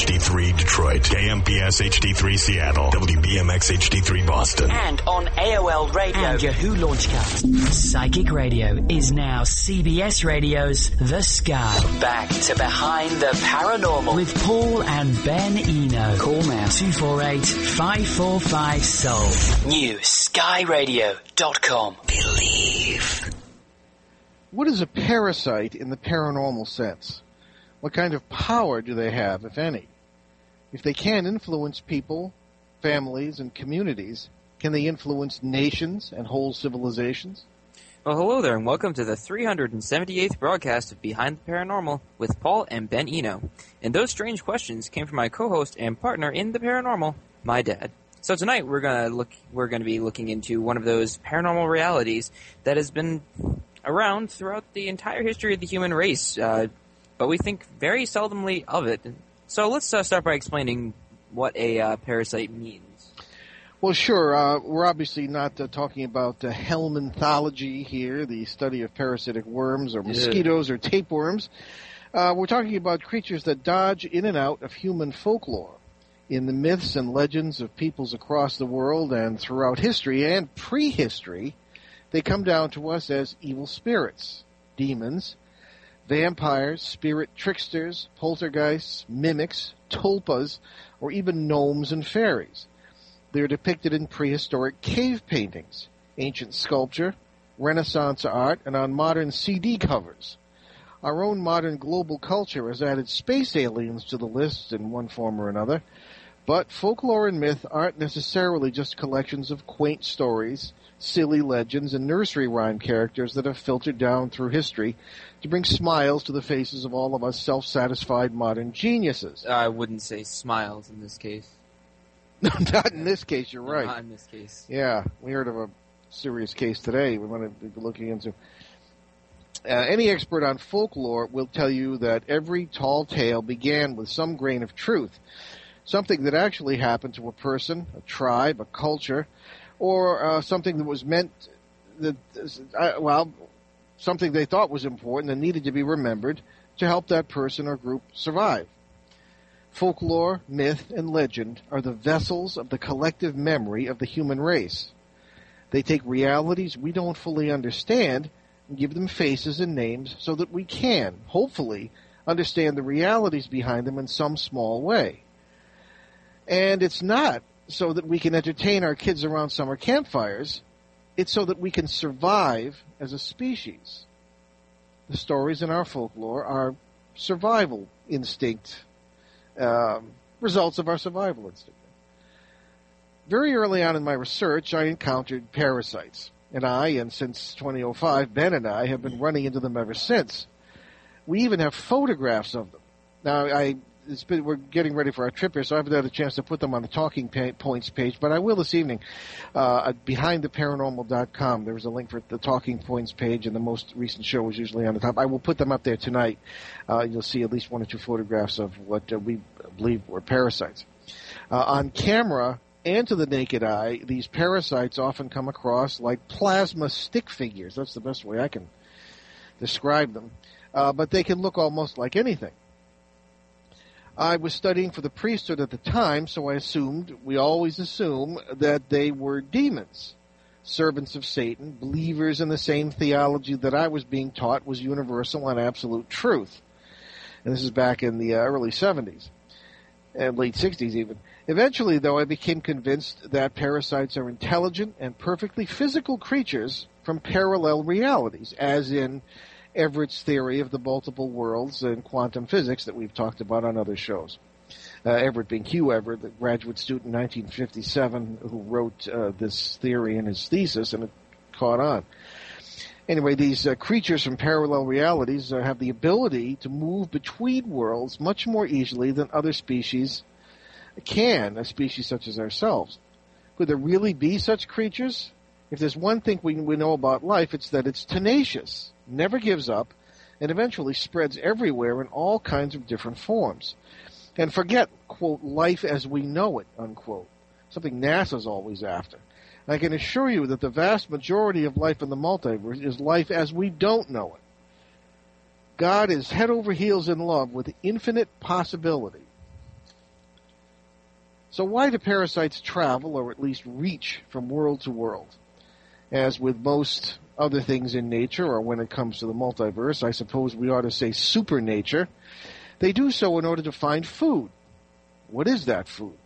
HD3 Detroit, KMPS HD3 Seattle, WBMX HD3 Boston. And on AOL Radio and Yahoo Launchcast. Psychic Radio is now CBS Radio's The Sky. Back to Behind the Paranormal. With Paul and Ben Eno. Call now 248-545-SOUL. New skyradio.com. Believe. What is a parasite in the paranormal sense? What kind of power do they have, if any? If they can influence people, families, and communities, can they influence nations and whole civilizations? Well, hello there, and welcome to the 378th broadcast of Behind the Paranormal with Paul and Ben Eno. And those strange questions came from my co-host and partner in the paranormal, my dad. So tonight we're gonna look, we're gonna be looking into one of those paranormal realities that has been around throughout the entire history of the human race, uh, but we think very seldomly of it. So let's uh, start by explaining what a uh, parasite means. Well, sure. Uh, we're obviously not uh, talking about uh, helminthology here, the study of parasitic worms or mosquitoes yeah. or tapeworms. Uh, we're talking about creatures that dodge in and out of human folklore. In the myths and legends of peoples across the world and throughout history and prehistory, they come down to us as evil spirits, demons, vampires, spirit tricksters, poltergeists, mimics, tulpas, or even gnomes and fairies. They are depicted in prehistoric cave paintings, ancient sculpture, Renaissance art, and on modern CD covers. Our own modern global culture has added space aliens to the list in one form or another, but folklore and myth aren't necessarily just collections of quaint stories, silly legends, and nursery rhyme characters that have filtered down through history to bring smiles to the faces of all of us self-satisfied modern geniuses. I wouldn't say smiles in this case. No, Not in this case, you're right. Not in this case. Yeah, we heard of a serious case today we want to be looking into. Uh, any expert on folklore will tell you that every tall tale began with some grain of truth something that actually happened to a person, a tribe, a culture, or uh, something that was meant that uh, well, something they thought was important and needed to be remembered to help that person or group survive. Folklore, myth, and legend are the vessels of the collective memory of the human race. They take realities we don't fully understand and give them faces and names so that we can, hopefully, understand the realities behind them in some small way. And it's not so that we can entertain our kids around summer campfires. It's so that we can survive as a species. The stories in our folklore are survival instinct, um, results of our survival instinct. Very early on in my research, I encountered parasites. And I, and since 2005, Ben and I have been running into them ever since. We even have photographs of them. Now, I it's been, we're getting ready for our trip here, so I haven't had a chance to put them on the talking points page, but I will this evening. Uh, at behindtheparanormal.com, there's a link for the talking points page, and the most recent show is usually on the top. I will put them up there tonight. Uh, you'll see at least one or two photographs of what uh, we believe were parasites. Uh, on camera, and to the naked eye, these parasites often come across like plasma stick figures. That's the best way I can describe them. Uh, but they can look almost like anything. I was studying for the priesthood at the time, so I assumed, we always assume, that they were demons, servants of Satan, believers in the same theology that I was being taught was universal and absolute truth. And this is back in the uh, early 70s and late 60s even. Eventually, though, I became convinced that parasites are intelligent and perfectly physical creatures from parallel realities, as in Everett's theory of the multiple worlds and quantum physics that we've talked about on other shows. Uh, Everett being Hugh Everett, the graduate student in 1957 who wrote uh, this theory in his thesis, and it caught on. Anyway, these uh, creatures from parallel realities uh, have the ability to move between worlds much more easily than other species can, a species such as ourselves. Could there really be such creatures? If there's one thing we, we know about life, it's that it's tenacious never gives up, and eventually spreads everywhere in all kinds of different forms. And forget, quote, life as we know it, unquote. Something NASA's always after. I can assure you that the vast majority of life in the multiverse is life as we don't know it. God is head over heels in love with infinite possibility. So why do parasites travel or at least reach from world to world? As with most other things in nature, or when it comes to the multiverse, I suppose we ought to say supernature, they do so in order to find food. What is that food?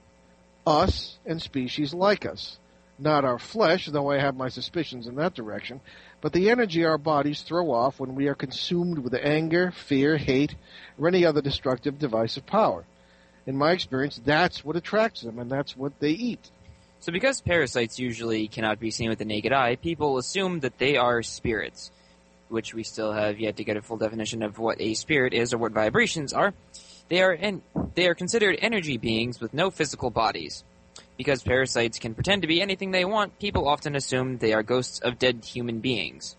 Us and species like us. Not our flesh, though I have my suspicions in that direction, but the energy our bodies throw off when we are consumed with anger, fear, hate, or any other destructive device of power. In my experience, that's what attracts them, and that's what they eat. So because parasites usually cannot be seen with the naked eye, people assume that they are spirits, which we still have yet to get a full definition of what a spirit is or what vibrations are. They are en- they are considered energy beings with no physical bodies. Because parasites can pretend to be anything they want, people often assume they are ghosts of dead human beings.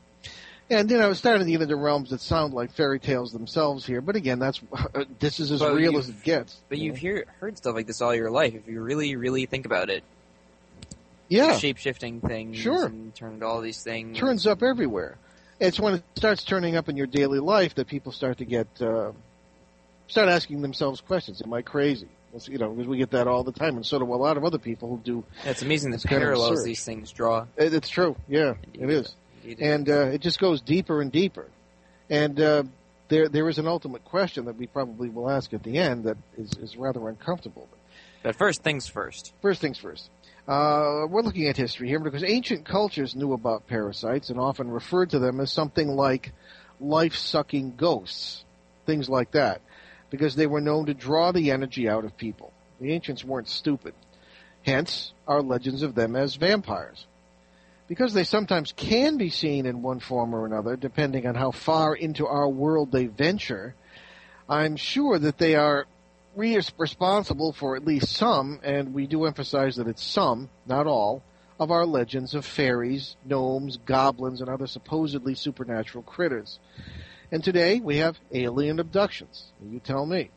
And you know, it's starting to get into realms that sound like fairy tales themselves here. But again, that's uh, this is as But real as it gets. But you you've hear, heard stuff like this all your life if you really, really think about it. Yeah, Shape shifting things Sure. and turn into all these things. turns up everywhere. It's when it starts turning up in your daily life that people start to get uh, start asking themselves questions. Am I crazy? That's- You know, because we get that all the time, and so do a lot of other people who do. Yeah, it's amazing the It's kind of parallels these things draw. It, it's true. Yeah, it is. And uh, it just goes deeper and deeper. And uh, there there is an ultimate question that we probably will ask at the end that is, is rather uncomfortable. But first things first. First things first. Uh, we're looking at history here because ancient cultures knew about parasites and often referred to them as something like life-sucking ghosts, things like that, because they were known to draw the energy out of people. The ancients weren't stupid. Hence, our legends of them as vampires. Because they sometimes can be seen in one form or another, depending on how far into our world they venture, I'm sure that they are re- responsible for at least some, and we do emphasize that it's some, not all, of our legends of fairies, gnomes, goblins, and other supposedly supernatural critters. And today we have alien abductions. You tell me.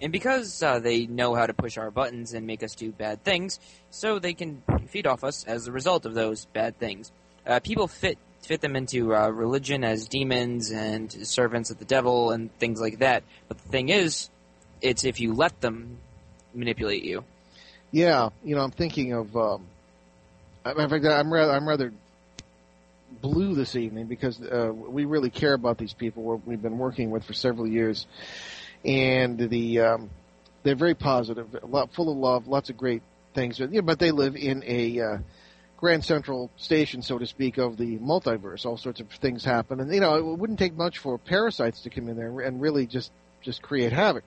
And because uh, they know how to push our buttons and make us do bad things, so they can feed off us as a result of those bad things. Uh, people fit fit them into uh, religion as demons and servants of the devil and things like that. But the thing is, it's if you let them manipulate you. Yeah, you know, I'm thinking of. Um, in fact, I'm rather, I'm rather blue this evening because uh, we really care about these people we've been working with for several years, and the um, they're very positive, lot full of love, lots of great things. But, you know, but they live in a uh, Grand Central Station, so to speak, of the multiverse. All sorts of things happen, and you know, it wouldn't take much for parasites to come in there and really just just create havoc.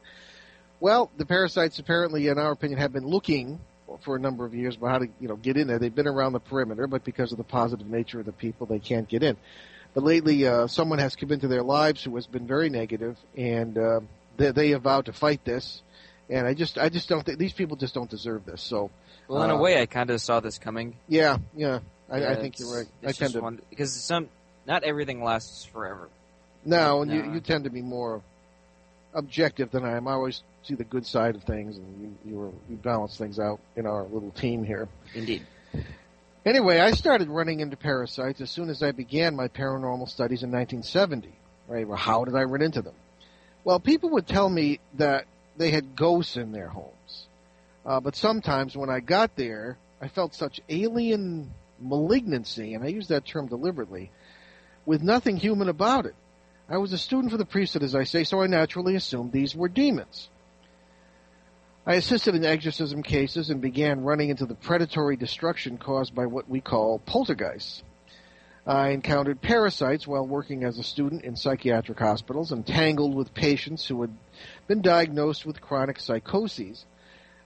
Well, the parasites apparently, in our opinion, have been looking for a number of years about how to, you know, get in there. They've been around the perimeter, but because of the positive nature of the people, they can't get in. But lately, uh, someone has come into their lives who has been very negative, and uh, they, they have vowed to fight this. And I just, I just don't think these people just don't deserve this. So, Well, in a Uh, way, I kind of saw this coming. yeah, yeah, I, I think you're right. I tend to because some not everything lasts forever. no, and you, you tend to be more objective than I am. I always see the good side of things, and you, you, are, you balance things out in our little team here. Indeed. Anyway, I started running into parasites as soon as I began my paranormal studies in 1970. Right? Well, how did I run into them? Well, people would tell me that they had ghosts in their homes. Uh, but sometimes when I got there, I felt such alien malignancy, and I use that term deliberately, with nothing human about it. I was a student for the priesthood, as I say, so I naturally assumed these were demons. I assisted in exorcism cases and began running into the predatory destruction caused by what we call poltergeists. I encountered parasites while working as a student in psychiatric hospitals and tangled with patients who had been diagnosed with chronic psychoses.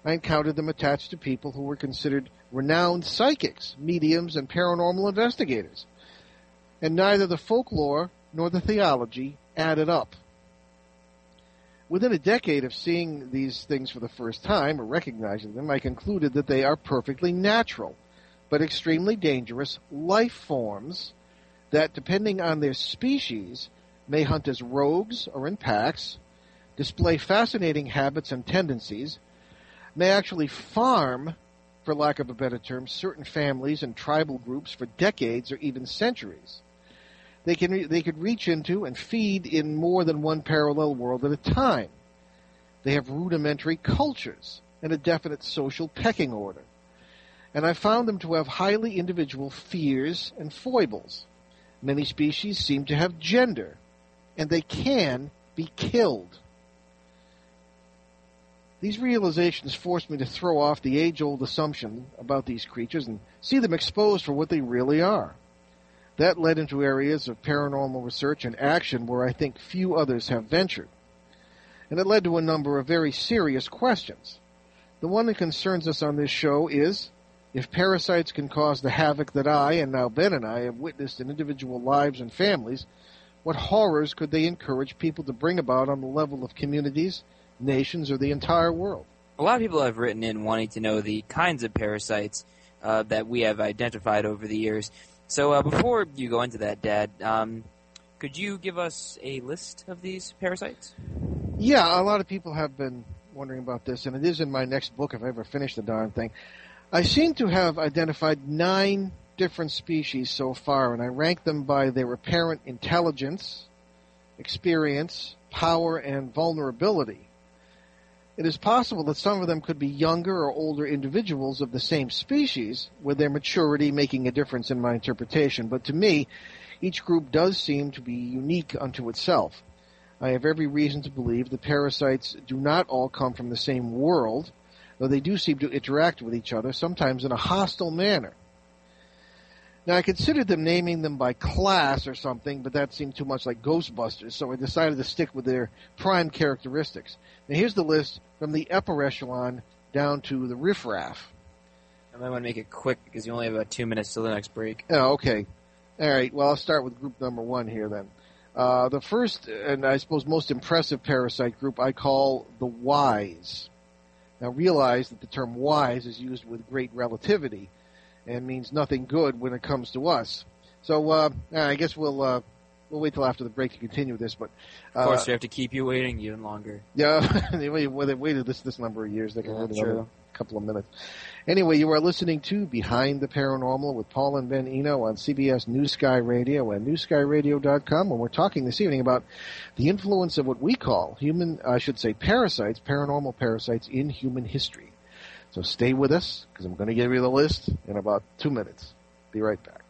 I encountered them attached to people who were considered renowned psychics, mediums, and paranormal investigators. And neither the folklore nor the theology added up. Within a decade of seeing these things for the first time or recognizing them, I concluded that they are perfectly natural, but extremely dangerous life forms that, depending on their species, may hunt as rogues or in packs, display fascinating habits and tendencies, may actually farm, for lack of a better term, certain families and tribal groups for decades or even centuries. They can re- they could reach into and feed in more than one parallel world at a time. They have rudimentary cultures and a definite social pecking order. And I found them to have highly individual fears and foibles. Many species seem to have gender, and they can be killed. These realizations forced me to throw off the age old assumption about these creatures and see them exposed for what they really are. That led into areas of paranormal research and action where I think few others have ventured. And it led to a number of very serious questions. The one that concerns us on this show is if parasites can cause the havoc that I, and now Ben and I, have witnessed in individual lives and families, what horrors could they encourage people to bring about on the level of communities, nations, or the entire world? A lot of people have written in wanting to know the kinds of parasites uh, that we have identified over the years. So uh, before you go into that, Dad, um, could you give us a list of these parasites? Yeah, a lot of people have been wondering about this, and it is in my next book if I ever finish the darn thing. I seem to have identified nine different species so far, and I rank them by their apparent intelligence, experience, power, and vulnerability. It is possible that some of them could be younger or older individuals of the same species, with their maturity making a difference in my interpretation, but to me, each group does seem to be unique unto itself. I have every reason to believe the parasites do not all come from the same world, though they do seem to interact with each other, sometimes in a hostile manner. Now, I considered them naming them by class or something, but that seemed too much like Ghostbusters, so I decided to stick with their prime characteristics. Now, here's the list from the upper echelon down to the riffraff. And I might want to make it quick because you only have about two minutes till the next break. Oh, okay. All right. Well, I'll start with group number one here then. Uh, the first, and I suppose most impressive parasite group, I call the wise. Now, realize that the term wise is used with great relativity and means nothing good when it comes to us. So, uh, I guess we'll uh, we'll wait till after the break to continue this. But uh, Of course, we have to keep you waiting even longer. yeah, they waited this this number of years. They can Yeah, wait another true. couple of minutes. Anyway, you are listening to Behind the Paranormal with Paul and Ben Eno on CBS New Sky Radio and NewSkyRadio.com. When we're talking this evening about the influence of what we call human, I should say, parasites, paranormal parasites in human history. So stay with us because I'm going to give you the list in about two minutes. Be right back.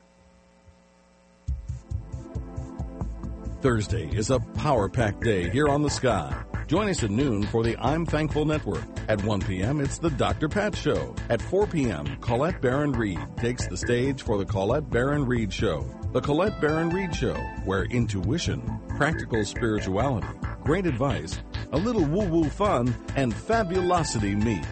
Thursday is a power packed day here on the sky. Join us at noon for the I'm Thankful Network. At 1 p.m., it's the Dr. Pat Show. At 4 p.m., Colette Baron Reid takes the stage for the Colette Baron Reid Show. The Colette Baron Reid Show, where intuition, practical spirituality, great advice, a little woo woo fun, and fabulosity meet.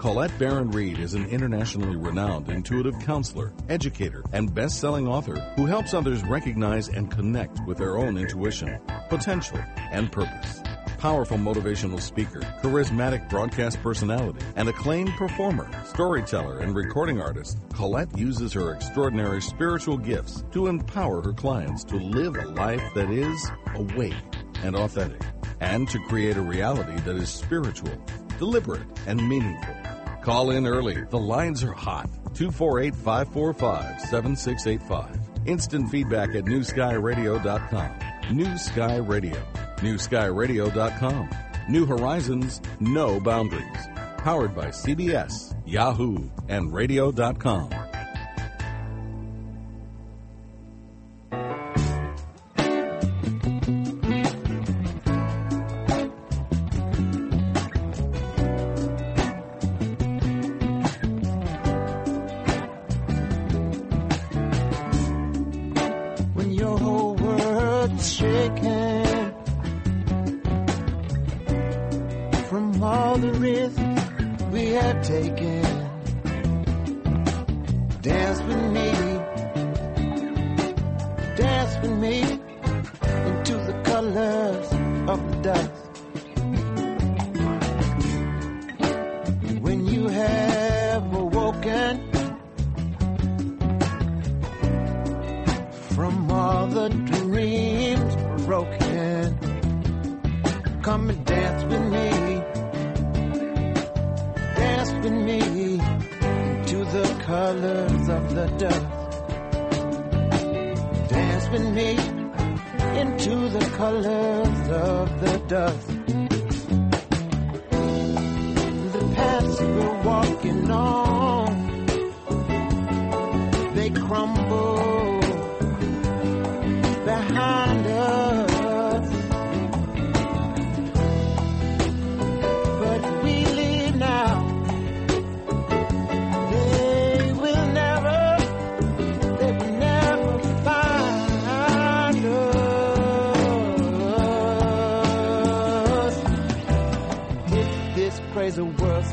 Colette Baron Reid is an internationally renowned intuitive counselor, educator, and best-selling author who helps others recognize and connect with their own intuition, potential, and purpose. Powerful motivational speaker, charismatic broadcast personality, and acclaimed performer, storyteller, and recording artist, Colette uses her extraordinary spiritual gifts to empower her clients to live a life that is awake and authentic, and to create a reality that is spiritual, deliberate, and meaningful. Call in early. The lines are hot. 248 545 7685. Instant feedback at newskyradio.com. New Sky Radio. Newskyradio.com. New horizons, no boundaries. Powered by CBS, Yahoo, and radio.com. world's shaking from all the risks we have taken. Dance with me, dance with me into the colors of the dusk. Colors of the dust. Dance with me into the colors of the dusk.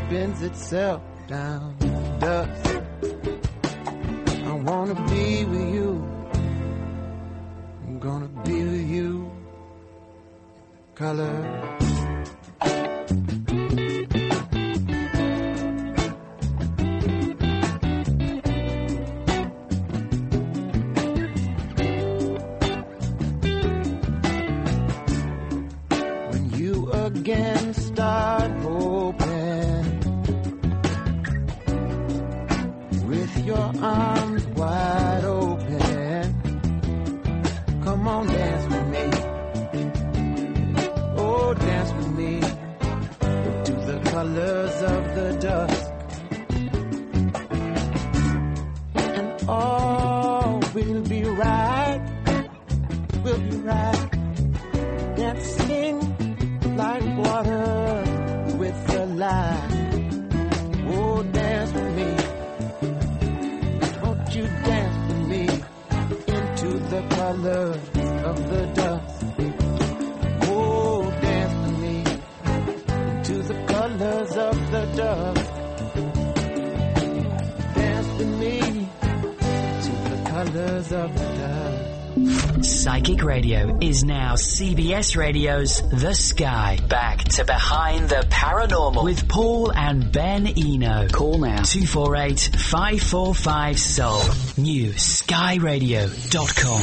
Spins itself down dust, I wanna be with you. I'm gonna be with you. Color. when you again of the dusk. Psychic Radio is now CBS Radio's The Sky. Back to Behind the Paranormal. With Paul and Ben Eno. Call now 248 545 Soul. New skyradio.com.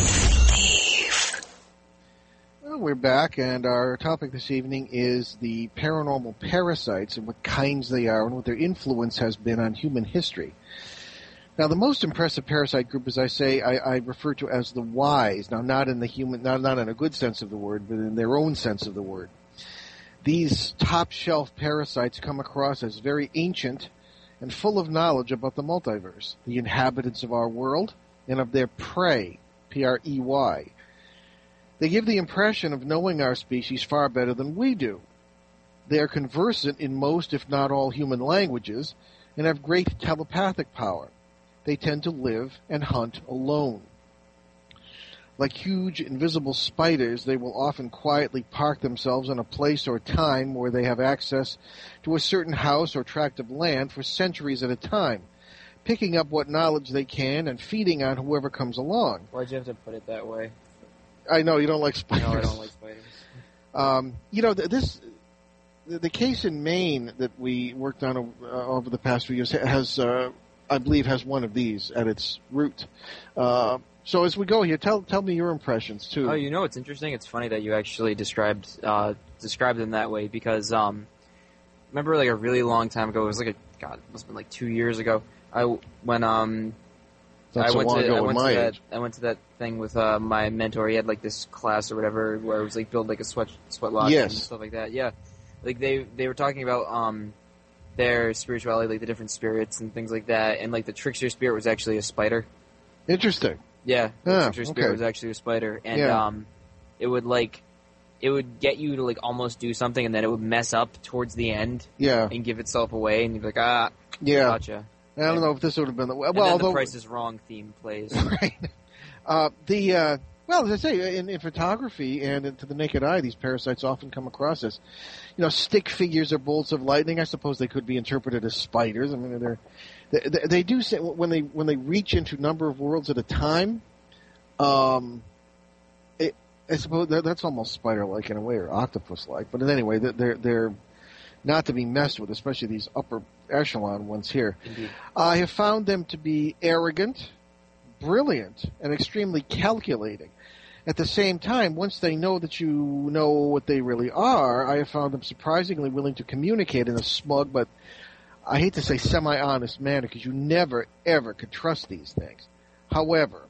Well, we're back, and our topic this evening is the paranormal parasites and what kinds they are and what their influence has been on human history. Now, the most impressive parasite group, as I say, I, I refer to as the wise. Now, not in the human, not, not in a good sense of the word, but in their own sense of the word. These top shelf parasites come across as very ancient and full of knowledge about the multiverse, the inhabitants of our world, and of their prey, P-R-E-Y. They give the impression of knowing our species far better than we do. They are conversant in most, if not all, human languages and have great telepathic power. They tend to live and hunt alone. Like huge invisible spiders, they will often quietly park themselves in a place or time where they have access to a certain house or tract of land for centuries at a time, picking up what knowledge they can and feeding on whoever comes along. Why'd you have to put it that way? I know you don't like spiders. No, I don't like spiders. Um, you know, th- this the, the case in Maine that we worked on uh, over the past few years has, uh, I believe, has one of these at its root. Uh, so as we go here, tell tell me your impressions too. Oh, you know it's interesting? It's funny that you actually described uh, described them that way because um, remember like a really long time ago. It was like a God, it must have been like two years ago. I when um I so went to I went to that. I went to that thing with uh, my mentor. He had like this class or whatever where it was like build like a sweat sweat lodge Yes. and stuff like that. Yeah, like they they were talking about um their spirituality, like the different spirits and things like that, and like the trickster spirit was actually a spider. Interesting. Yeah, the trickster spirit okay. was actually a spider, and Yeah. um, it would like it would get you to like almost do something, and then it would mess up towards the end Yeah, and give itself away, and you'd be like, ah, yeah. gotcha. I don't know if this would have been the well. Although the Price is Wrong theme plays. right. Uh, the uh, well, as I say, in, in photography and to the naked eye, these parasites often come across as, you know, stick figures or bolts of lightning. I suppose they could be interpreted as spiders. I mean, they're they, they, do say when they when they reach into number of worlds at a time. Um, it, I suppose that, that's almost spider-like in a way, or octopus-like. But anyway, they're- they're they're not to be messed with, especially these upper echelon ones here. Indeed. I have found them to be arrogant, brilliant, and extremely calculating. At the same time, once they know that you know what they really are, I have found them surprisingly willing to communicate in a smug but I hate to say semi-honest manner because you never ever could trust these things. However,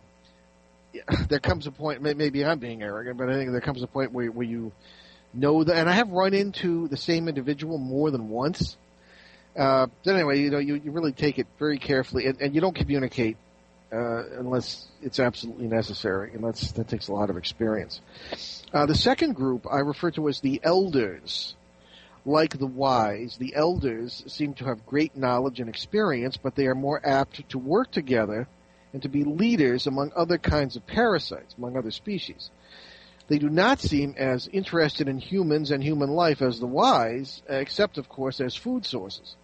there comes a point, maybe I'm being arrogant, but I think there comes a point where, where you know that, and I have run into the same individual more than once. Uh, but anyway, you know, you, you really take it very carefully, and, and you don't communicate uh, unless it's absolutely necessary, and that's that takes a lot of experience. Uh, the second group I refer to as the elders. Like the wise, the elders seem to have great knowledge and experience, but they are more apt to work together and to be leaders among other kinds of parasites, among other species. They do not seem as interested in humans and human life as the wise, except, of course, as food sources.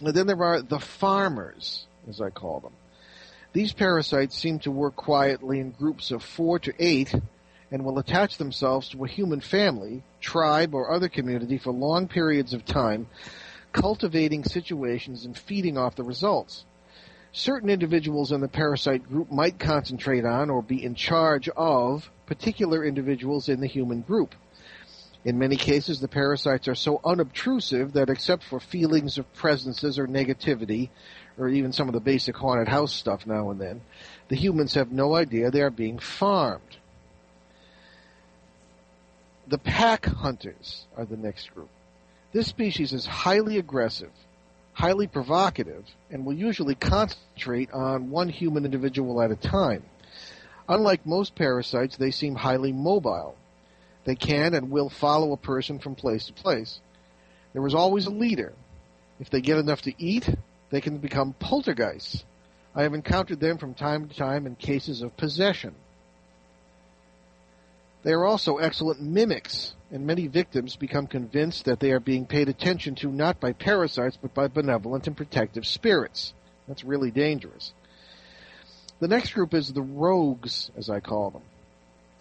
And then there are the farmers, as I call them. These parasites seem to work quietly in groups of four to eight and will attach themselves to a human family, tribe, or other community for long periods of time, cultivating situations and feeding off the results. Certain individuals in the parasite group might concentrate on or be in charge of particular individuals in the human group. In many cases, the parasites are so unobtrusive that except for feelings of presences or negativity, or even some of the basic haunted house stuff now and then, the humans have no idea they are being farmed. The pack hunters are the next group. This species is highly aggressive, highly provocative, and will usually concentrate on one human individual at a time. Unlike most parasites, they seem highly mobile. They can and will follow a person from place to place. There is always a leader. If they get enough to eat, they can become poltergeists. I have encountered them from time to time in cases of possession. They are also excellent mimics, and many victims become convinced that they are being paid attention to not by parasites but by benevolent and protective spirits. That's really dangerous. The next group is the rogues, as I call them.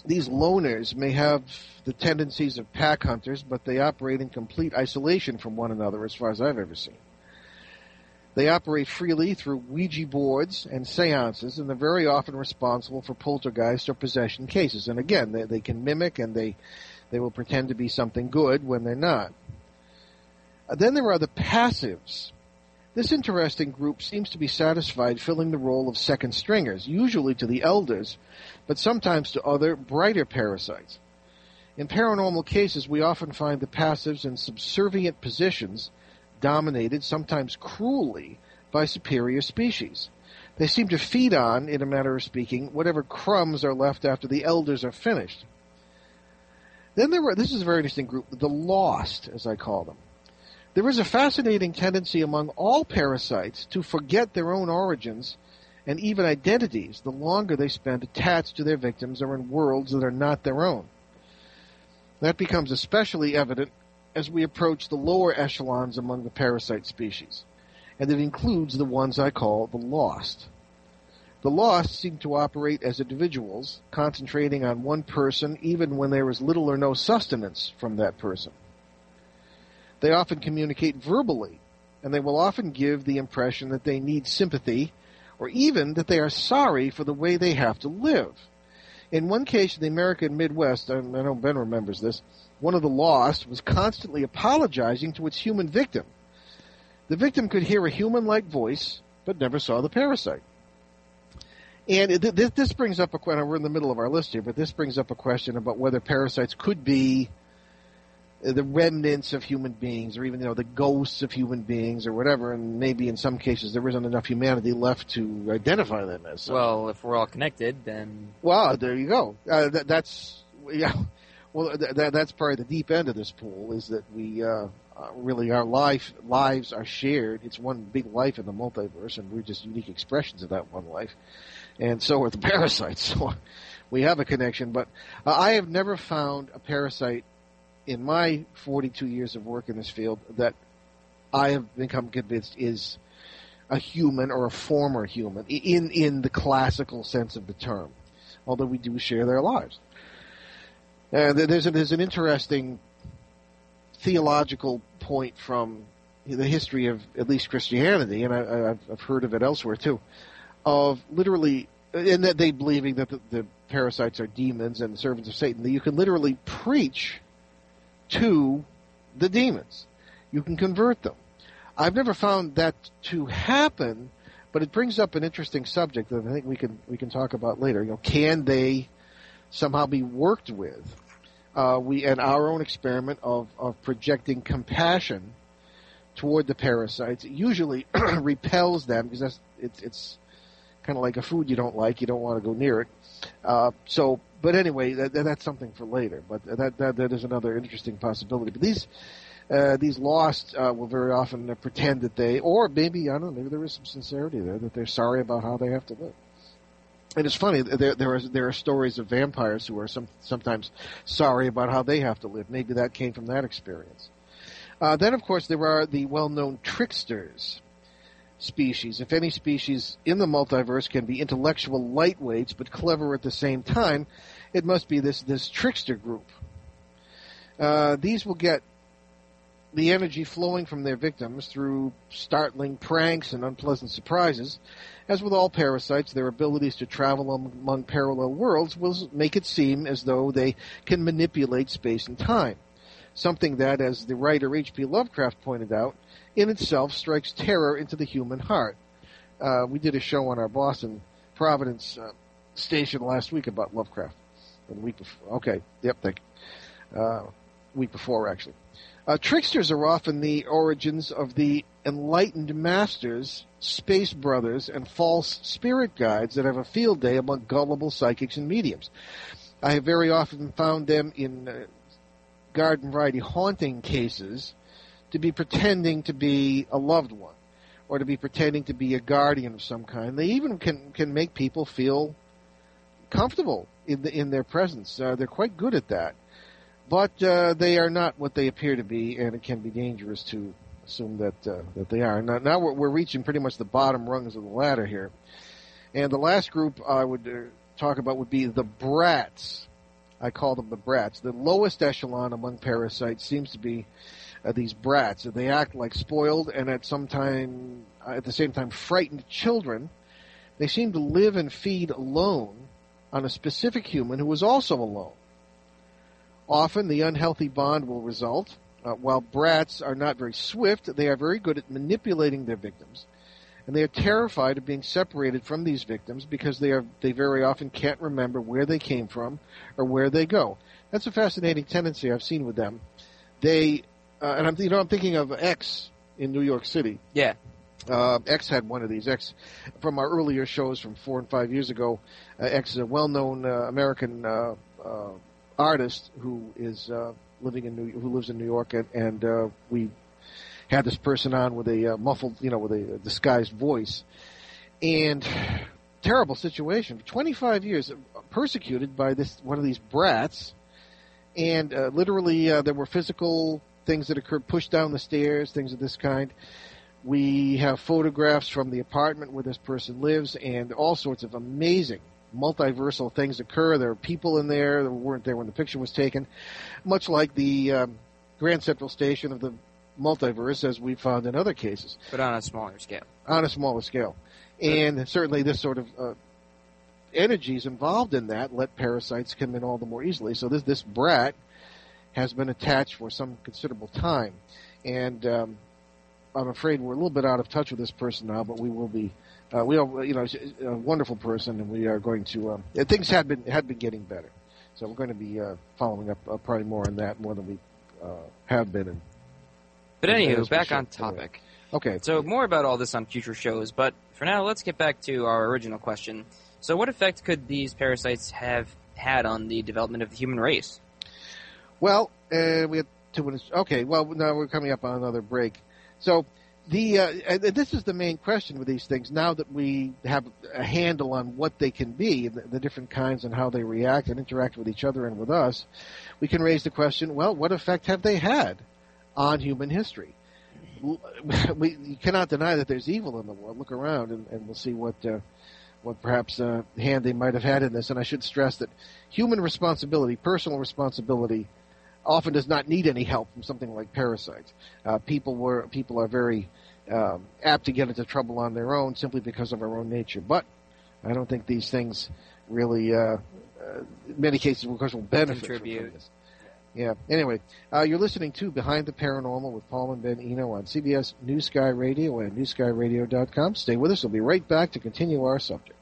These loners may have the tendencies of pack hunters, but they operate in complete isolation from one another as far as I've ever seen. They operate freely through Ouija boards and seances, and they're very often responsible for poltergeist or possession cases. And again, they, they can mimic and they, they will pretend to be something good when they're not. Uh, then there are the passives. This interesting group seems to be satisfied filling the role of second stringers, usually to the elders, but sometimes to other, brighter parasites. In paranormal cases, we often find the passives in subservient positions dominated, sometimes cruelly, by superior species. They seem to feed on, in a manner of speaking, whatever crumbs are left after the elders are finished. Then there were, this is a very interesting group, the lost, as I call them. There is a fascinating tendency among all parasites to forget their own origins and even identities the longer they spend attached to their victims or in worlds that are not their own. That becomes especially evident as we approach the lower echelons among the parasite species, and it includes the ones I call the lost. The lost seem to operate as individuals, concentrating on one person even when there is little or no sustenance from that person. They often communicate verbally, and they will often give the impression that they need sympathy, or even that they are sorry for the way they have to live. In one case in the American Midwest, I know Ben remembers this, one of the lost was constantly apologizing to its human victim. The victim could hear a human-like voice, but never saw the parasite. And this brings up a question. We're in the middle of our list here, but this brings up a question about whether parasites could be the remnants of human beings, or even you know the ghosts of human beings, or whatever. And maybe in some cases there isn't enough humanity left to identify them as. Well, if we're all connected, then well, there you go. Uh, that, that's yeah. Well, th- th- that's probably the deep end of this pool is that we uh, uh, really our life lives are shared. It's one big life in the multiverse, and we're just unique expressions of that one life. And so are the parasites. So we have a connection, but uh, I have never found a parasite in my 42 years of work in this field that I have become convinced is a human or a former human in in the classical sense of the term. Although we do share their lives. Uh, there's, a, there's an interesting theological point from the history of at least Christianity, and I, have heard of it elsewhere too, of literally, and that they believing that the, the parasites are demons and servants of Satan, that you can literally preach to the demons. You can convert them. I've never found that to happen, but it brings up an interesting subject that I think we can we can talk about later. You know, can they somehow be worked with. Uh, we and our own experiment of, of projecting compassion toward the parasites. It usually repels them because that's it's it's kind of like a food you don't like. You don't want to go near it. Uh, so, but anyway, that, that, that's something for later. But that, that that is another interesting possibility. But these uh, these lost uh, will very often uh, pretend that they, or maybe I don't know, maybe there is some sincerity there that they're sorry about how they have to live. And it's funny there there are there are stories of vampires who are some sometimes sorry about how they have to live. Maybe that came from that experience. Uh, then, of course, there are the well-known tricksters species. If any species in the multiverse can be intellectual lightweights but clever at the same time, it must be this this trickster group. Uh, these will get the energy flowing from their victims through startling pranks and unpleasant surprises. As with all parasites, their abilities to travel among parallel worlds will make it seem as though they can manipulate space and time. Something that, as the writer H.P. Lovecraft pointed out, in itself strikes terror into the human heart. Uh, we did a show on our Boston Providence uh, station last week about Lovecraft. The week before. Okay, yep, thank you. Uh, week before, actually. Uh, tricksters are often the origins of the enlightened masters, space brothers, and false spirit guides that have a field day among gullible psychics and mediums. I have very often found them in uh, garden variety haunting cases to be pretending to be a loved one or to be pretending to be a guardian of some kind. They even can can make people feel comfortable in the, in their presence. Uh, they're quite good at that but uh, they are not what they appear to be, and it can be dangerous to assume that uh, that they are. Now, now we're, we're, reaching pretty much the bottom rungs of the ladder here, and the last group I would uh, talk about would be the brats. I call them the brats. The lowest echelon among parasites seems to be uh, these brats. They act like spoiled and at some time, uh, at the same time, frightened children. They seem to live and feed alone on a specific human who is also alone. Often the unhealthy bond will result. Uh, while brats are not very swift, they are very good at manipulating their victims. And they are terrified of being separated from these victims because they are they very often can't remember where they came from or where they go. That's a fascinating tendency I've seen with them. They uh, and I'm you know I'm thinking of X in New York City. Yeah. Uh, X had one of these. X, from our earlier shows from four and five years ago, uh, X is a well-known uh, American uh, uh, artist who is uh, living in New who lives in New York, and, and uh, we had this person on with a uh, muffled, you know, with a disguised voice, and terrible situation. 25 years, persecuted by this one of these brats, and uh, literally uh, there were physical things that occurred, pushed down the stairs, things of this kind. We have photographs from the apartment where this person lives, and all sorts of amazing multiversal things occur. There are people in there that weren't there when the picture was taken, much like the um, Grand Central Station of the multiverse, as we found in other cases. But on a smaller scale. On a smaller scale. And certainly this sort of uh, energies involved in that let parasites come in all the more easily. So this, this brat has been attached for some considerable time. And um, I'm afraid we're a little bit out of touch with this person now, but we will be uh, we are, you know, a wonderful person, and we are going to. Um, things had been had been getting better, so we're going to be uh, following up uh, probably more on that more than we uh, have been. In, but anywho, back on topic. Okay. So more about all this on future shows, but for now, let's get back to our original question. So, what effect could these parasites have had on the development of the human race? Well, uh, we have two minutes. Okay. Well, now we're coming up on another break. So the uh, this is the main question with these things. Now that we have a handle on what they can be, the, the, different kinds, and how they react and interact with each other and with us, we can raise the question: Well, what effect have they had on human history? We you cannot deny that there's evil in the world. Look around, and, and we'll see what uh, what perhaps uh, hand they might have had in this. And I should stress that human responsibility, personal responsibility often does not need any help from something like parasites. Uh, people were people are very um, apt to get into trouble on their own simply because of our own nature. But I don't think these things really, uh, uh, in many cases, of course, will benefit Contribute. from this. Yeah. Anyway, uh, you're listening to Behind the Paranormal with Paul and Ben Eno on CBS New Sky Radio and NewSkyRadio.com. Stay with us. We'll be right back to continue our subject.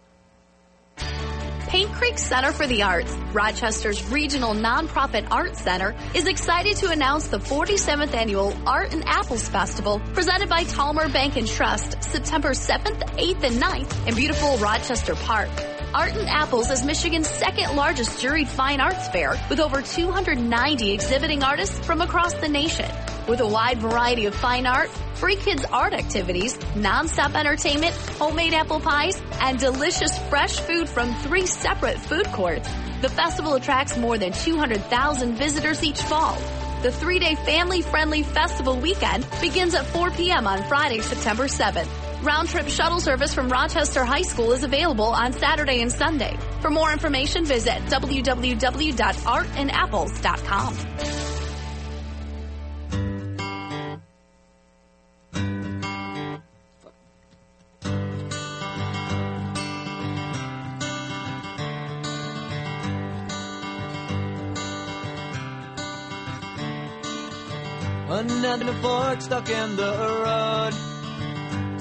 Paint Creek Center for the Arts, Rochester's regional nonprofit art center, is excited to announce the 47th annual Art and Apples Festival presented by Talmer Bank and Trust September 7th, 8th, and 9th in beautiful Rochester Park. Art and Apples is Michigan's second largest juried fine arts fair with over 290 exhibiting artists from across the nation. With a wide variety of fine art, free kids art activities, non-stop entertainment, homemade apple pies, and delicious fresh food from three separate food courts. The festival attracts more than 200,000 visitors each fall. The three-day family-friendly festival weekend begins at 4 p.m. on Friday, September 7th. Round trip shuttle service from Rochester High School is available on Saturday and Sunday. For more information, visit www.artandapples.com. Another fork stuck in the road.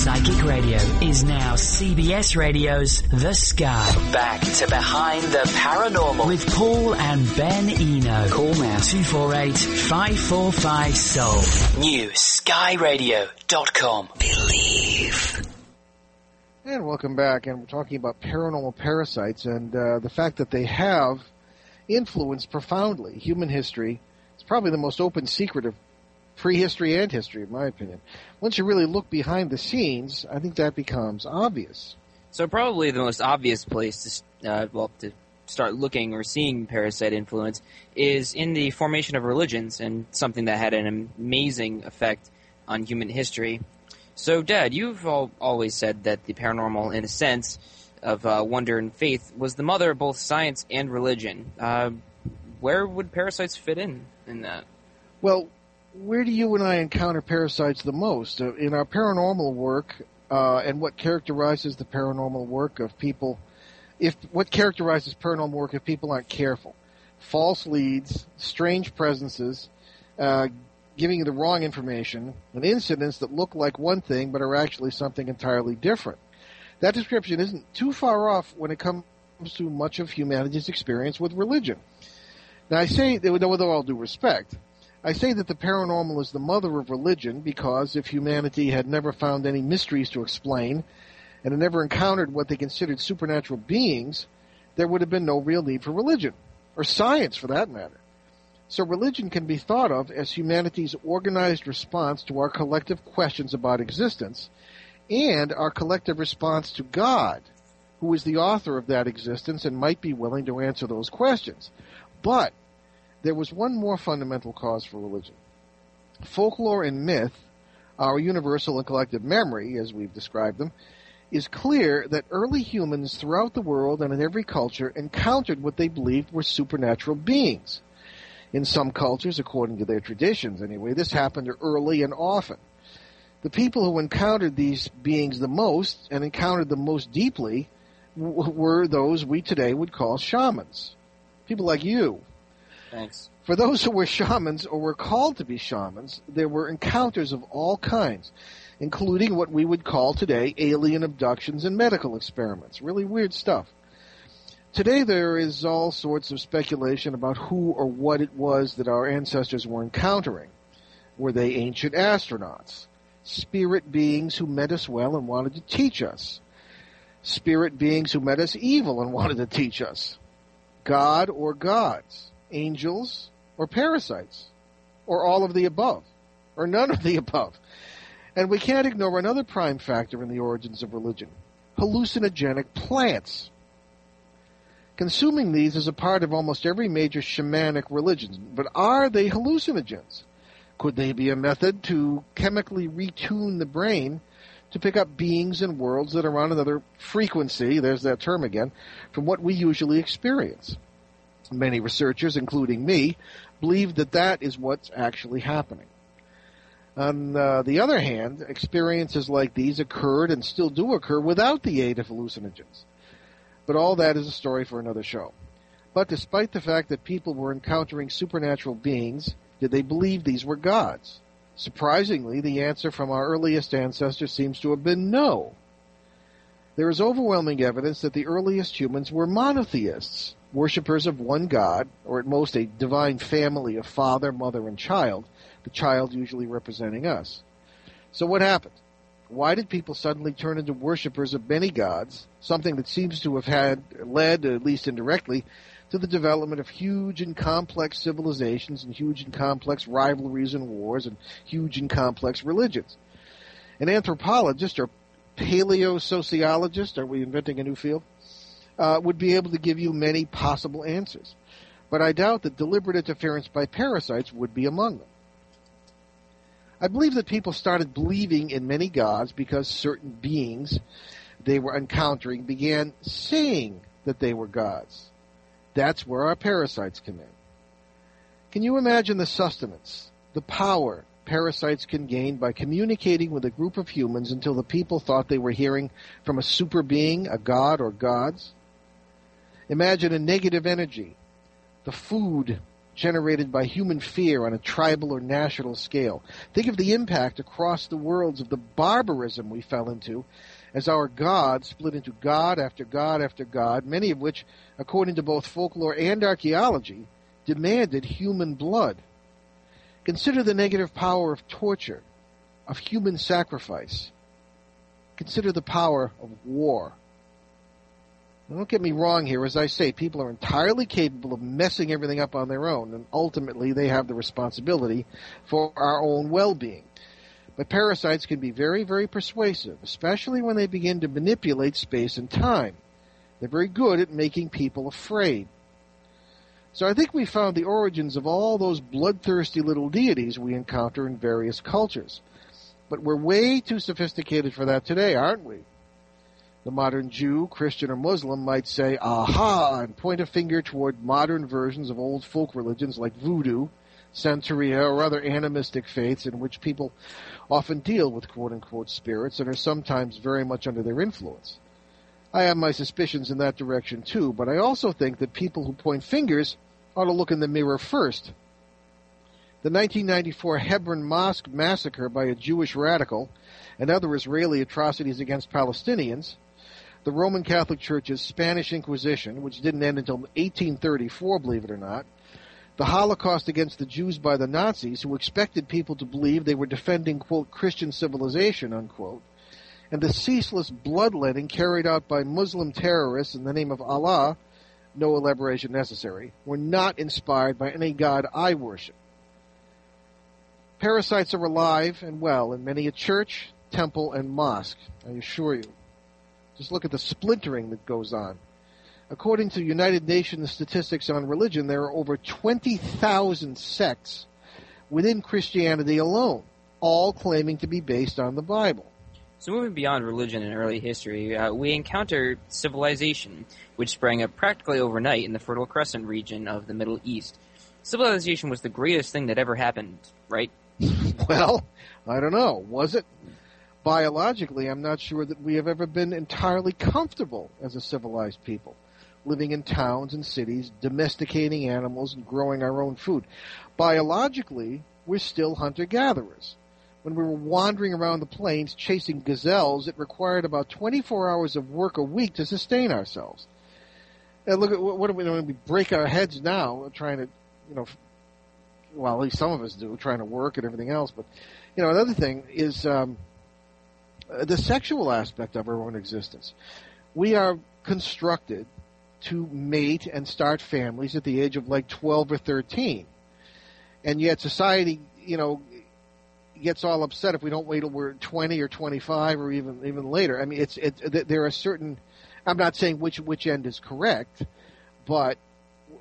Psychic Radio is now CBS Radio's The Sky. Back to Behind the Paranormal. With Paul and Ben Eno. Call now 248 545 Soul. New skyradio.com. Believe. And welcome back. And we're talking about paranormal parasites and uh, the fact that they have influenced profoundly human history. It's probably the most open secret of prehistory and history, in my opinion. Once you really look behind the scenes, I think that becomes obvious. So probably the most obvious place to uh, well to start looking or seeing parasite influence is in the formation of religions and something that had an amazing effect on human history. So, Dad, you've all, always said that the paranormal, in a sense of uh, wonder and faith, was the mother of both science and religion. Uh, where would parasites fit in in that? Well, where do you and I encounter parasites the most? Uh, in our paranormal work, uh, and what characterizes the paranormal work of people, if what characterizes paranormal work if people aren't careful? false leads, strange presences, uh, giving you the wrong information, and incidents that look like one thing but are actually something entirely different. That description isn't too far off when it comes to much of humanity's experience with religion. Now, I say, that with all due respect, I say that the paranormal is the mother of religion because if humanity had never found any mysteries to explain and had never encountered what they considered supernatural beings, there would have been no real need for religion, or science for that matter. So religion can be thought of as humanity's organized response to our collective questions about existence and our collective response to God, who is the author of that existence and might be willing to answer those questions. But there was one more fundamental cause for religion. Folklore and myth, our universal and collective memory, as we've described them, is clear that early humans throughout the world and in every culture encountered what they believed were supernatural beings. In some cultures, according to their traditions anyway, this happened early and often. The people who encountered these beings the most and encountered them most deeply were those we today would call shamans. People like you. Thanks. For those who were shamans or were called to be shamans, there were encounters of all kinds, including what we would call today alien abductions and medical experiments. Really weird stuff. Today there is all sorts of speculation about who or what it was that our ancestors were encountering. Were they ancient astronauts? Spirit beings who met us well and wanted to teach us? Spirit beings who met us evil and wanted to teach us? God or gods? Angels or parasites? Or all of the above? Or none of the above? And we can't ignore another prime factor in the origins of religion. Hallucinogenic plants. Consuming these is a part of almost every major shamanic religion, but are they hallucinogens? Could they be a method to chemically retune the brain to pick up beings and worlds that are on another frequency, there's that term again, from what we usually experience? Many researchers, including me, believe that that is what's actually happening. On uh, the other hand, experiences like these occurred and still do occur without the aid of hallucinogens. But all that is a story for another show. But despite the fact that people were encountering supernatural beings, did they believe these were gods? Surprisingly, the answer from our earliest ancestors seems to have been no. There is overwhelming evidence that the earliest humans were monotheists, worshippers of one god, or at most a divine family of father, mother, and child, the child usually representing us. So what happened? Why did people suddenly turn into worshippers of many gods, something that seems to have had led, at least indirectly, to the development of huge and complex civilizations and huge and complex rivalries and wars and huge and complex religions? An anthropologist or paleo paleosociologist, are we inventing a new field? Uh, would be able to give you many possible answers. But I doubt that deliberate interference by parasites would be among them. I believe that people started believing in many gods because certain beings they were encountering began saying that they were gods. That's where our parasites come in. Can you imagine the sustenance, the power parasites can gain by communicating with a group of humans until the people thought they were hearing from a super being, a god or gods? Imagine a negative energy, the food generated by human fear on a tribal or national scale. Think of the impact across the worlds of the barbarism we fell into as our gods split into god after god after god, many of which, according to both folklore and archaeology, demanded human blood. Consider the negative power of torture, of human sacrifice. Consider the power of war. Don't get me wrong here. As I say, people are entirely capable of messing everything up on their own, and ultimately they have the responsibility for our own well-being. But parasites can be very, very persuasive, especially when they begin to manipulate space and time. They're very good at making people afraid. So I think we found the origins of all those bloodthirsty little deities we encounter in various cultures. But we're way too sophisticated for that today, aren't we? The modern Jew, Christian, or Muslim might say, aha, and point a finger toward modern versions of old folk religions like voodoo, Santeria, or other animistic faiths in which people often deal with quote unquote spirits and are sometimes very much under their influence. I have my suspicions in that direction too, but I also think that people who point fingers ought to look in the mirror first. The 1994 Hebron Mosque massacre by a Jewish radical and other Israeli atrocities against Palestinians, the Roman Catholic Church's Spanish Inquisition, which didn't end until 1834, believe it or not, the Holocaust against the Jews by the Nazis, who expected people to believe they were defending, quote, Christian civilization, unquote, and the ceaseless bloodletting carried out by Muslim terrorists in the name of Allah, no elaboration necessary, were not inspired by any God I worship. Parasites are alive and well in many a church, temple, and mosque, I assure you. Just look at the splintering that goes on. According to United Nations statistics on religion, there are over 20,000 sects within Christianity alone, all claiming to be based on the Bible. So moving beyond religion in early history, uh, we encounter civilization, which sprang up practically overnight in the Fertile Crescent region of the Middle East. Civilization was the greatest thing that ever happened, right? Well, I don't know. Was it? Biologically, I'm not sure that we have ever been entirely comfortable as a civilized people, living in towns and cities, domesticating animals, and growing our own food. Biologically, we're still hunter gatherers. When we were wandering around the plains chasing gazelles, it required about 24 hours of work a week to sustain ourselves. And look at what do we do? We break our heads now trying to, you know, well, at least some of us do, trying to work and everything else. But, you know, another thing is um, Uh, the sexual aspect of our own existence. We are constructed to mate and start families at the age of like 12 or 13. And yet society, you know, gets all upset if we don't wait till we're 20 or 25 or even even later. I mean, it's it, there are certain. I'm not saying which which end is correct, but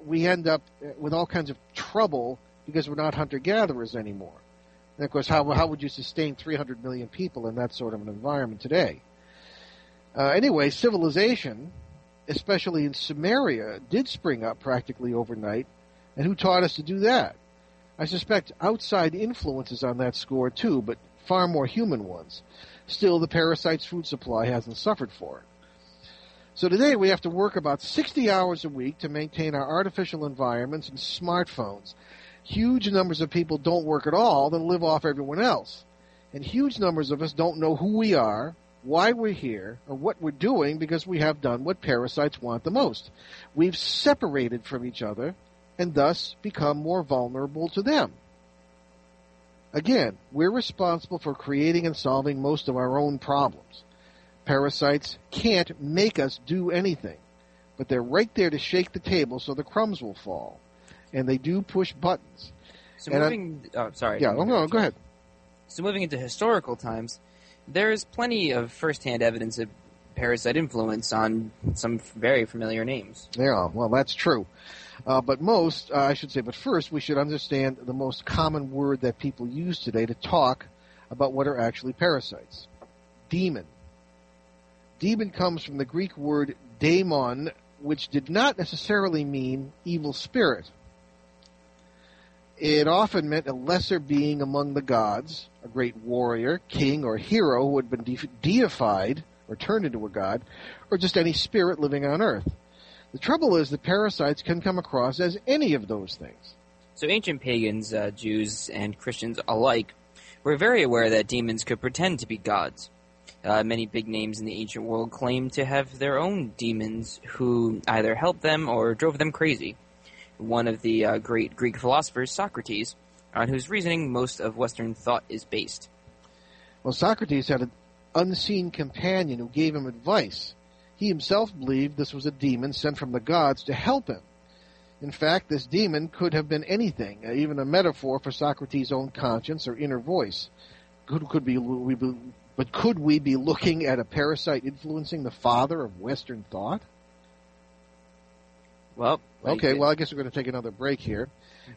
we end up uh, with all kinds of trouble because we're not hunter gatherers anymore. And of course, how how would you sustain 300 million people in that sort of an environment today? Uh, anyway, civilization, especially in Sumeria, did spring up practically overnight, and who taught us to do that? I suspect outside influences on that score too, but far more human ones. Still, the parasite's food supply hasn't suffered for it. So today we have to work about 60 hours a week to maintain our artificial environments and smartphones. Huge numbers of people don't work at all, then live off everyone else. And huge numbers of us don't know who we are, why we're here, or what we're doing because we have done what parasites want the most. We've separated from each other and thus become more vulnerable to them. Again, we're responsible for creating and solving most of our own problems. Parasites can't make us do anything, but they're right there to shake the table so the crumbs will fall. And they do push buttons. So And moving, oh, sorry. Yeah, no, no, go ahead. So moving into historical times, there is plenty of first-hand evidence of parasite influence on some very familiar names. Yeah, well, that's true. Uh, but most, uh, I should say, but first, we should understand the most common word that people use today to talk about what are actually parasites. Demon. Demon comes from the Greek word daemon, which did not necessarily mean evil spirit. It often meant a lesser being among the gods, a great warrior, king, or hero who had been de- deified or turned into a god, or just any spirit living on earth. The trouble is that parasites can come across as any of those things. So ancient pagans, uh, Jews, and Christians alike were very aware that demons could pretend to be gods. Uh, many big names in the ancient world claimed to have their own demons who either helped them or drove them crazy. One of the uh, great Greek philosophers, Socrates, on whose reasoning most of Western thought is based. Well, Socrates had an unseen companion who gave him advice. He himself believed this was a demon sent from the gods to help him. In fact, this demon could have been anything, uh, even a metaphor for Socrates' own conscience or inner voice. Could, could be, we be, but could we be looking at a parasite influencing the father of Western thought? Well, Okay, well, I guess we're going to take another break here.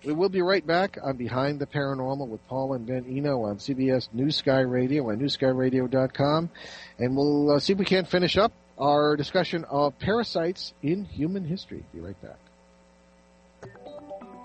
We will be right back on Behind the Paranormal with Paul and Ben Eno on CBS New Sky Radio and newskyradio.com. And we'll uh, see if we can't finish up our discussion of parasites in human history. Be right back.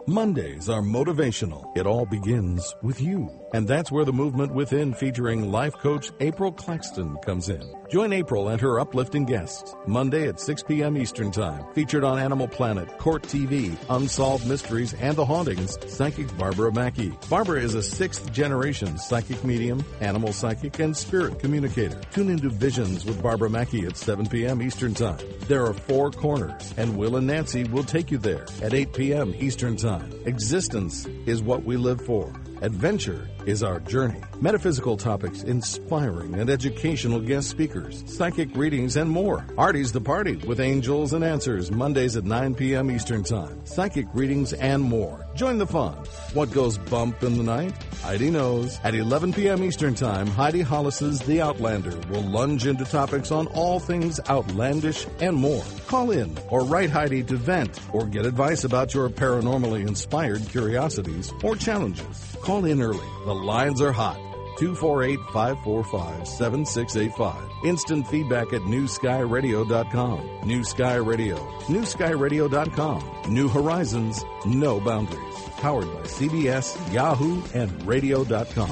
Mondays are motivational. It all begins with you. And that's where the movement within featuring life coach April Claxton comes in. Join April and her uplifting guests Monday at 6 p.m. Eastern Time. Featured on Animal Planet, Court TV, Unsolved Mysteries, and The Hauntings, psychic Barbara Mackey. Barbara is a sixth generation psychic medium, animal psychic, and spirit communicator. Tune into Visions with Barbara Mackey at 7 p.m. Eastern Time. There are four corners, and Will and Nancy will take you there at 8 p.m. Eastern Time. Existence is what we live for. Adventure is our journey. Metaphysical topics, inspiring and educational guest speakers, psychic readings, and more. Artie's the Party with Angels and Answers, Mondays at 9 p.m. Eastern Time. Psychic readings and more. Join the fun. What goes bump in the night? Heidi knows. At 11 p.m. Eastern Time, Heidi Hollis's The Outlander will lunge into topics on all things outlandish and more. Call in or write Heidi to vent or get advice about your paranormally inspired curiosities or challenges. Call in early. The lines are hot. 248 545 7685. Instant feedback at newskyradio.com. New Sky Radio. Newskyradio.com. New horizons, no boundaries. Powered by CBS, Yahoo, and radio.com.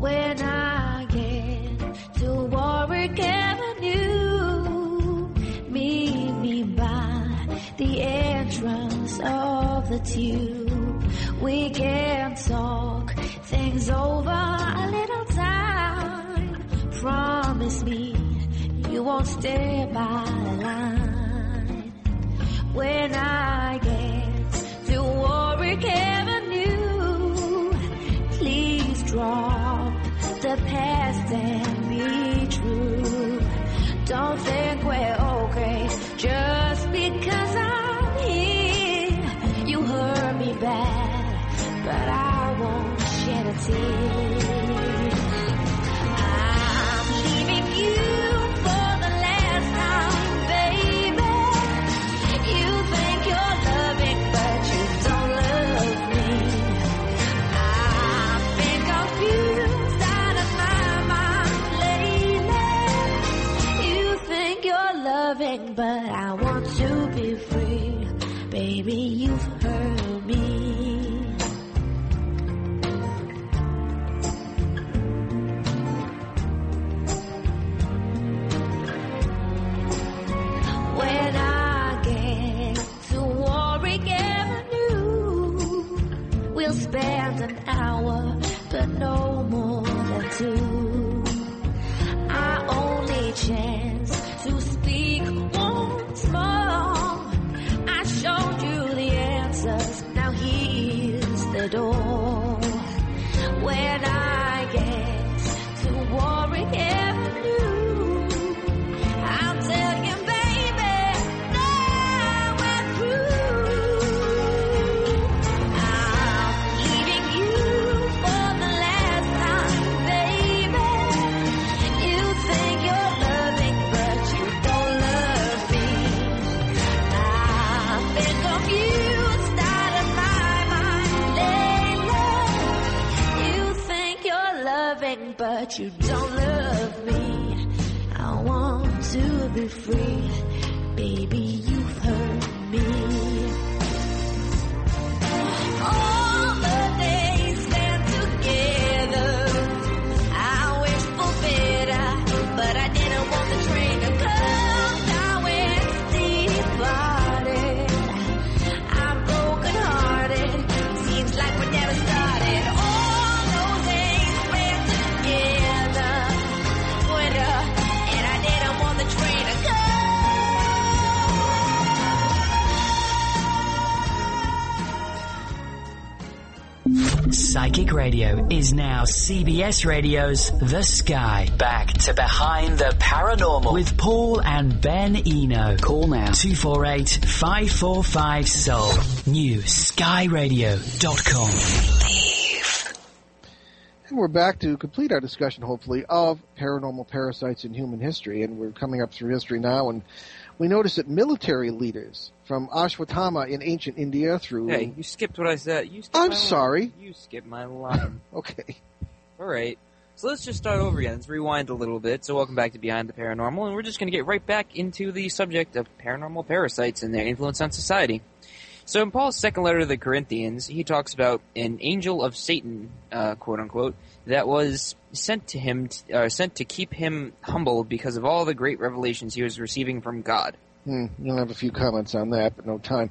When I get to Warwick Avenue, meet me by the the tube. We can talk things over a little time. Promise me you won't stay by the line. When I get to Warwick Avenue, please drop the past and be true. Don't think shed is now CBS Radio's The Sky. Back to Behind the Paranormal. With Paul and Ben Eno. Call now 248 545 Soul. New skyradio.com. And we're back to complete our discussion, hopefully, of paranormal parasites in human history. And we're coming up through history now, and we notice that military leaders from Ashwatthama in ancient India through. Hey, you skipped what I said. You skipped I'm sorry. Line. You skipped my line. Okay. All right. So let's just start over again. Let's rewind a little bit. So welcome back to Behind the Paranormal, and we're just going to get right back into the subject of paranormal parasites and their influence on society. So in Paul's second letter to the Corinthians, he talks about an angel of Satan, uh, quote unquote, that was sent to him, t- uh, sent to keep him humble because of all the great revelations he was receiving from God. Hmm, you'll have a few comments on that, but no time.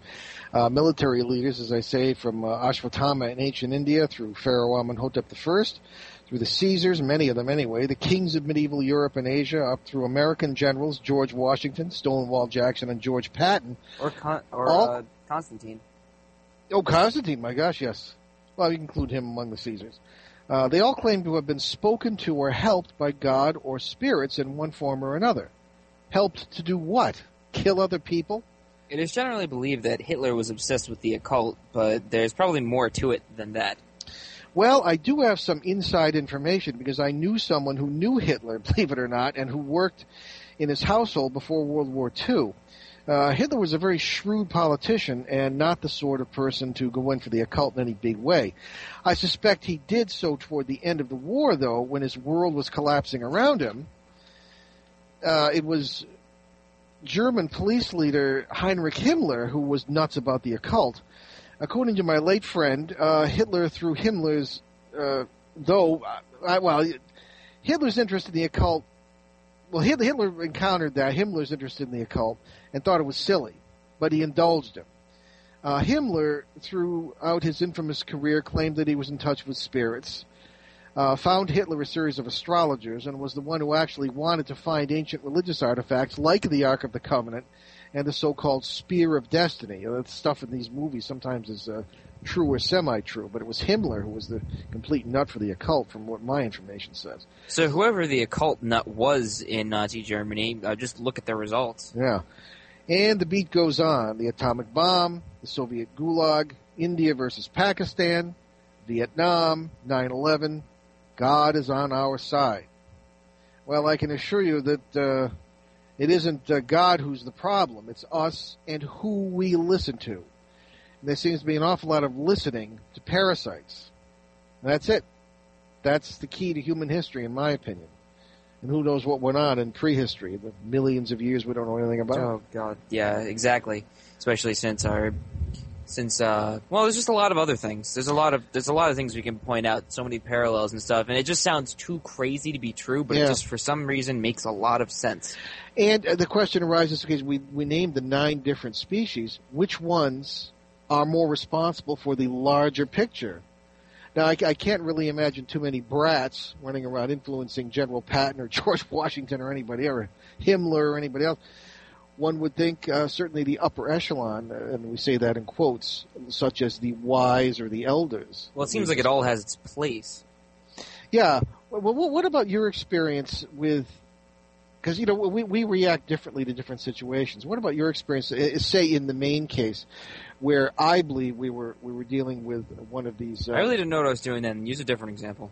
Uh, military leaders, as I say, from uh, Ashwatthama in ancient India through Pharaoh Amenhotep I, through the Caesars, many of them anyway, the kings of medieval Europe and Asia, up through American generals George Washington, Stonewall Jackson, and George Patton. Or, Con- or All- uh, Constantine. Oh, Constantine, my gosh, yes. Well, you include him among the Caesars. Uh, they all claim to have been spoken to or helped by God or spirits in one form or another. Helped to do what? Kill other people? It is generally believed that Hitler was obsessed with the occult, but there's probably more to it than that. Well, I do have some inside information because I knew someone who knew Hitler, believe it or not, and who worked in his household before World War II. Uh, Hitler was a very shrewd politician and not the sort of person to go in for the occult in any big way. I suspect he did so toward the end of the war, though, when his world was collapsing around him. Uh, it was German police leader Heinrich Himmler who was nuts about the occult. According to my late friend, uh, Hitler through Himmler's, uh, though, I, well, Hitler's interest in the occult, well, Hitler, encountered that, Himmler's interested in the occult, and thought it was silly, but he indulged him. Uh, Himmler, throughout his infamous career, claimed that he was in touch with spirits, uh, found Hitler a series of astrologers, and was the one who actually wanted to find ancient religious artifacts like the Ark of the Covenant and the so-called Spear of Destiny. You know, that stuff in these movies sometimes is uh, true or semi-true, but it was Himmler who was the complete nut for the occult, from what my information says. So whoever the occult nut was in Nazi Germany, uh, just look at the results. Yeah. And the beat goes on. The atomic bomb, the Soviet Gulag, India versus Pakistan, Vietnam, 9-11. God is on our side. Well, I can assure you that uh, it isn't uh, God who's the problem. It's us and who we listen to. And there seems to be an awful lot of listening to parasites. And that's it. That's the key to human history, in my opinion. And who knows what went on in prehistory, the millions of years we don't know anything about. Oh God, yeah, exactly. Especially since our, since uh, well, there's just a lot of other things. There's a lot of there's a lot of things we can point out. So many parallels and stuff, and it just sounds too crazy to be true, but Yeah. it just for some reason makes a lot of sense. And uh, the question arises because we, we named the nine different species. Which ones are more responsible for the larger picture? Now, I, I can't really imagine too many brats running around influencing General Patton or George Washington or anybody, or Himmler or anybody else. One would think uh, certainly the upper echelon, uh, and we say that in quotes, such as the wise or the elders. Well, it seems like it all has its place. Yeah. Well, what about your experience with? Because you know we we react differently to different situations. What about your experience? uh, Say in the main case, where I believe we were we were dealing with one of these. Uh, I really didn't know what I was doing then. Use a different example.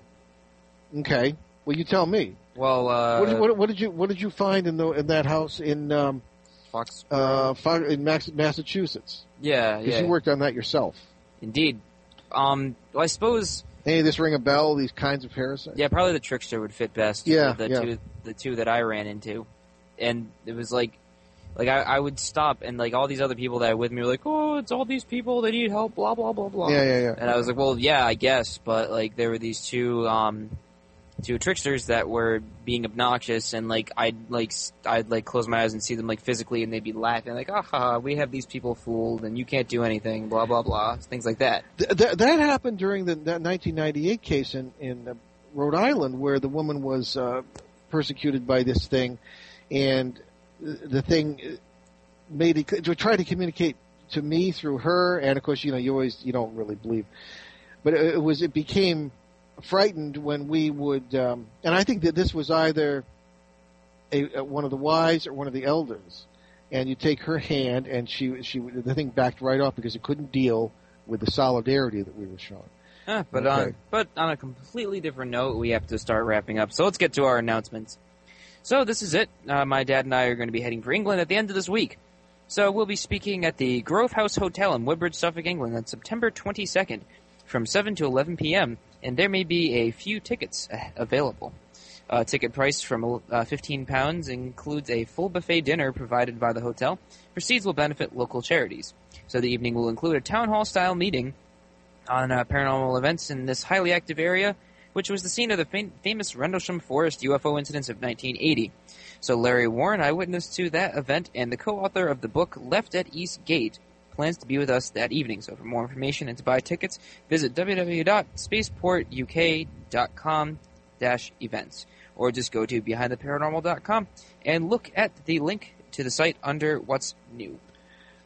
Okay. Well, you tell me. Well, uh, what, did, what, what did you What did you find in the in that house in um, Fox. uh, in Massachusetts? Yeah, yeah. Because you worked on that yourself. indeed. Um, well, I suppose Any of this ring a bell? These kinds of parasites? Yeah, probably the trickster would fit best. Yeah, the yeah. two the two that I ran into, and it was like, like I, I would stop and like all these other people that were with me were like, oh, it's all these people that need help, blah blah blah blah. Yeah, yeah, yeah. And I was like, well, yeah, I guess, but like there were these two um two tricksters that were being obnoxious, and like I'd like I'd like close my eyes and see them like physically, and they'd be laughing like, aha, we have these people fooled, and you can't do anything, blah blah blah, things like that. Th- th- that happened during the that 1998 case in in uh, Rhode Island, where the woman was uh, persecuted by this thing, and the thing made it to try to communicate to me through her, and of course, you know, you always you don't really believe, but it, it was it became frightened when we would, um, and I think that this was either a, a, one of the wise or one of the elders, and you take her hand, and she she the thing backed right off because it couldn't deal with the solidarity that we were showing. Huh, but Okay. on but on a completely different note, we have to start wrapping up. So let's get to our announcements. So this is it. Uh, my dad and I are going to be heading for England at the end of this week. So we'll be speaking at the Grove House Hotel in Woodbridge, Suffolk, England on September 22nd from 7 to 11 p.m. and there may be a few tickets uh, available. Uh, ticket price from uh, 15 pounds includes a full buffet dinner provided by the hotel. Proceeds will benefit local charities. So the evening will include a town hall style meeting on uh, paranormal events in this highly active area, which was the scene of the fam- famous Rendlesham Forest UFO incidents of 1980. So Larry Warren, eyewitness to that event and the co-author of the book Left at East Gate, plans to be with us that evening. So for more information and to buy tickets, visit www.spaceportuk.com events or just go to behindtheparanormal.com and look at the link to the site under what's new.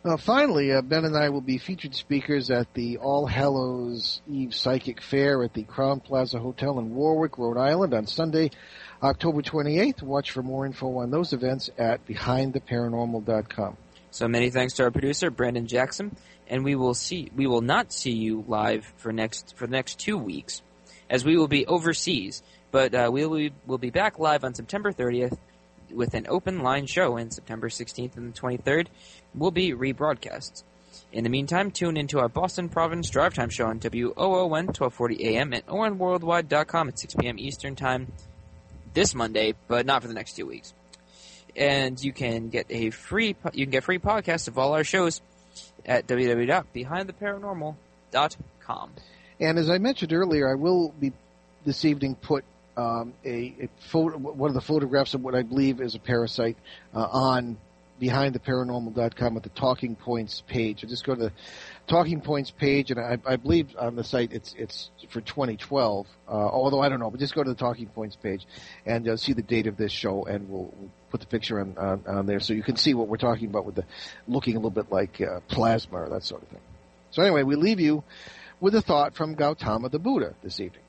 Uh, finally, uh, Ben and I will be featured speakers at the All Hallows Eve Psychic Fair at the Crowne Plaza Hotel in Warwick, Rhode Island on Sunday, October 28th. Watch for more info on those events at behindtheparanormal.com. So many thanks to our producer Brandon Jackson, and we will see we will not see you live for next for the next two weeks, as we will be overseas. But uh, we will be, will be back live on September 30th with an open line show, and September 16th and the 23rd will be rebroadcasts. In the meantime, tune into our Boston Providence Drive Time show on WOON 1240 AM at onworldwide.com at 6 p.m. Eastern Time this Monday, but not for the next two weeks. And you can get a free you can get free podcasts of all our shows at www.behindtheparanormal.com. And as I mentioned earlier, I will be this evening put um, a, a photo, one of the photographs of what I believe is a parasite uh, on behindtheparanormal.com at the Talking Points page. So just go to the Talking Points page, and I, I believe on the site it's it's for 2012. Uh, although I don't know, but just go to the Talking Points page and uh, see the date of this show, and we'll put the picture on, on on there so you can see what we're talking about with the looking a little bit like uh, plasma or that sort of thing. So anyway, we leave you with a thought from Gautama the Buddha this evening.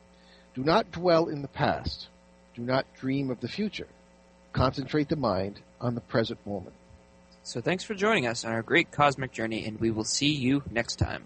Do not dwell in the past. Do not dream of the future. Concentrate the mind on the present moment. So thanks for joining us on our great cosmic journey, and we will see you next time.